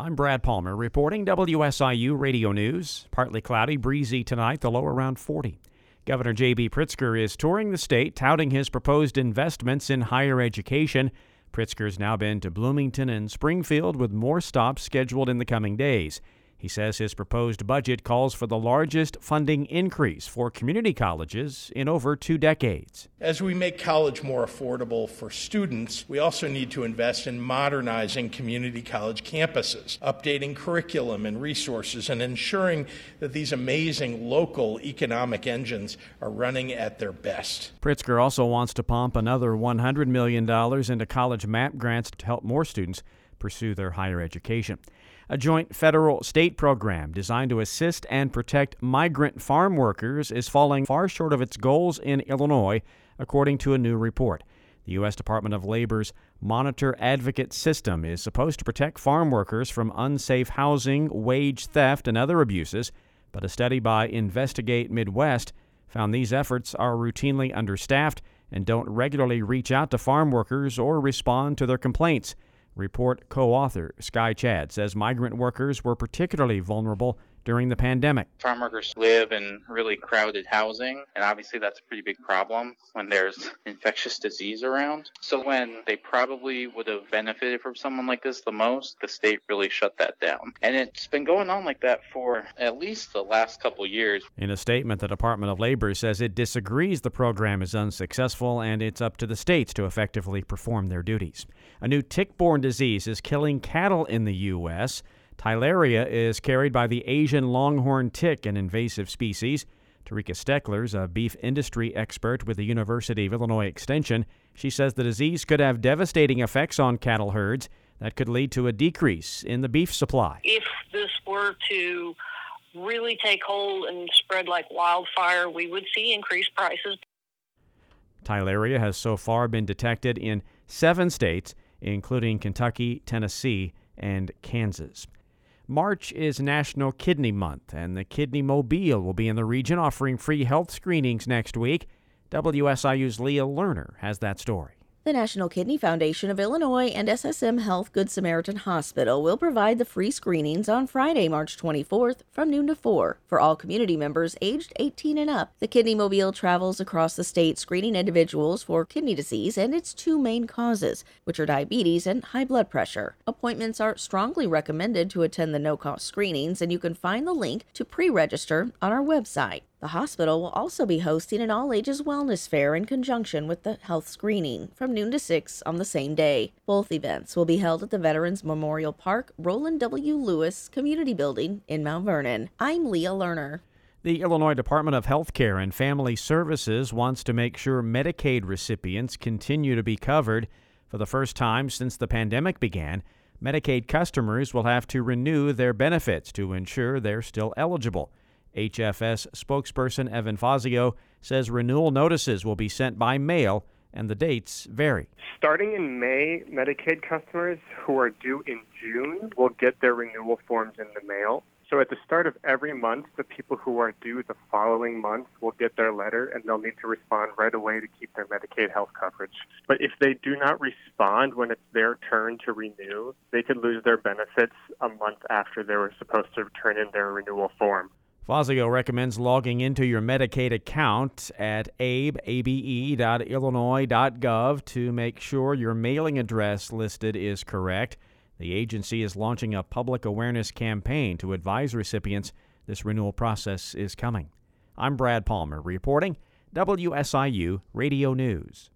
I'm Brad Palmer reporting WSIU Radio News. Partly cloudy, breezy tonight, the low around 40. Governor J.B. Pritzker is touring the state, touting his proposed investments in higher education. Pritzker's now been to Bloomington and Springfield with more stops scheduled in the coming days. He says his proposed budget calls for the largest funding increase for community colleges in over two decades. As we make college more affordable for students, we also need to invest in modernizing community college campuses, updating curriculum and resources, and ensuring that these amazing local economic engines are running at their best. Pritzker also wants to pump another $100 million into college MAP grants to help more students pursue their higher education a joint federal state program designed to assist and protect migrant farm workers is falling far short of its goals in Illinois, according to a new report. The U.S. Department of Labor's Monitor Advocate System is supposed to protect farm workers from unsafe housing, wage theft, and other abuses, but a study by Investigate Midwest found these efforts are routinely understaffed and don't regularly reach out to farm workers or respond to their complaints. Report co author Sky Chadde says migrant workers were particularly vulnerable during the pandemic. Farm workers live in really crowded housing, and obviously that's a pretty big problem when there's infectious disease around. So when they probably would have benefited from someone like this the most, the state really shut that down. And it's been going on like that for at least the last couple years. In a statement, the Department of Labor says it disagrees the program is unsuccessful and it's up to the states to effectively perform their duties. A new tick-borne disease is killing cattle in the U.S. Theileria is carried by the Asian longhorn tick, an invasive species. Teresa Stecklers, a beef industry expert with the University of Illinois Extension, she says the disease could have devastating effects on cattle herds that could lead to a decrease in the beef supply. If this were to really take hold and spread like wildfire, we would see increased prices. Theileria has so far been detected in seven states, including Kentucky, Tennessee, and Kansas. March is National Kidney Month, and the Kidney Mobile will be in the region offering free health screenings next week. WSIU's Leah Lerner has that story. The National Kidney Foundation of Illinois and SSM Health Good Samaritan Hospital will provide the free screenings on Friday, March 24th from noon to 4 for all community members aged 18 and up. The Kidney Mobile travels across the state screening individuals for kidney disease and its two main causes, which are diabetes and high blood pressure. Appointments are strongly recommended to attend the no-cost screenings and you can find the link to pre-register on our website. The hospital will also be hosting an all ages wellness fair in conjunction with the health screening from noon to 6 on the same day. Both events will be held at the Veterans Memorial Park Roland W. Lewis Community Building in Mount Vernon. I'm Leah Lerner. The Illinois Department of Health Care and Family Services wants to make sure Medicaid recipients continue to be covered. For the first time since the pandemic began, Medicaid customers will have to renew their benefits to ensure they're still eligible. HFS spokesperson Evan Fazio says renewal notices will be sent by mail and the dates vary. Starting in May, Medicaid customers who are due in June will get their renewal forms in the mail. So at the start of every month, the people who are due the following month will get their letter and they'll need to respond right away to keep their Medicaid health coverage. But if they do not respond when it's their turn to renew, they could lose their benefits a month after they were supposed to turn in their renewal form. Fazio recommends logging into your Medicaid account at abe.illinois.gov to make sure your mailing address listed is correct. The agency is launching a public awareness campaign to advise recipients this renewal process is coming. I'm Brad Palmer reporting WSIU Radio News.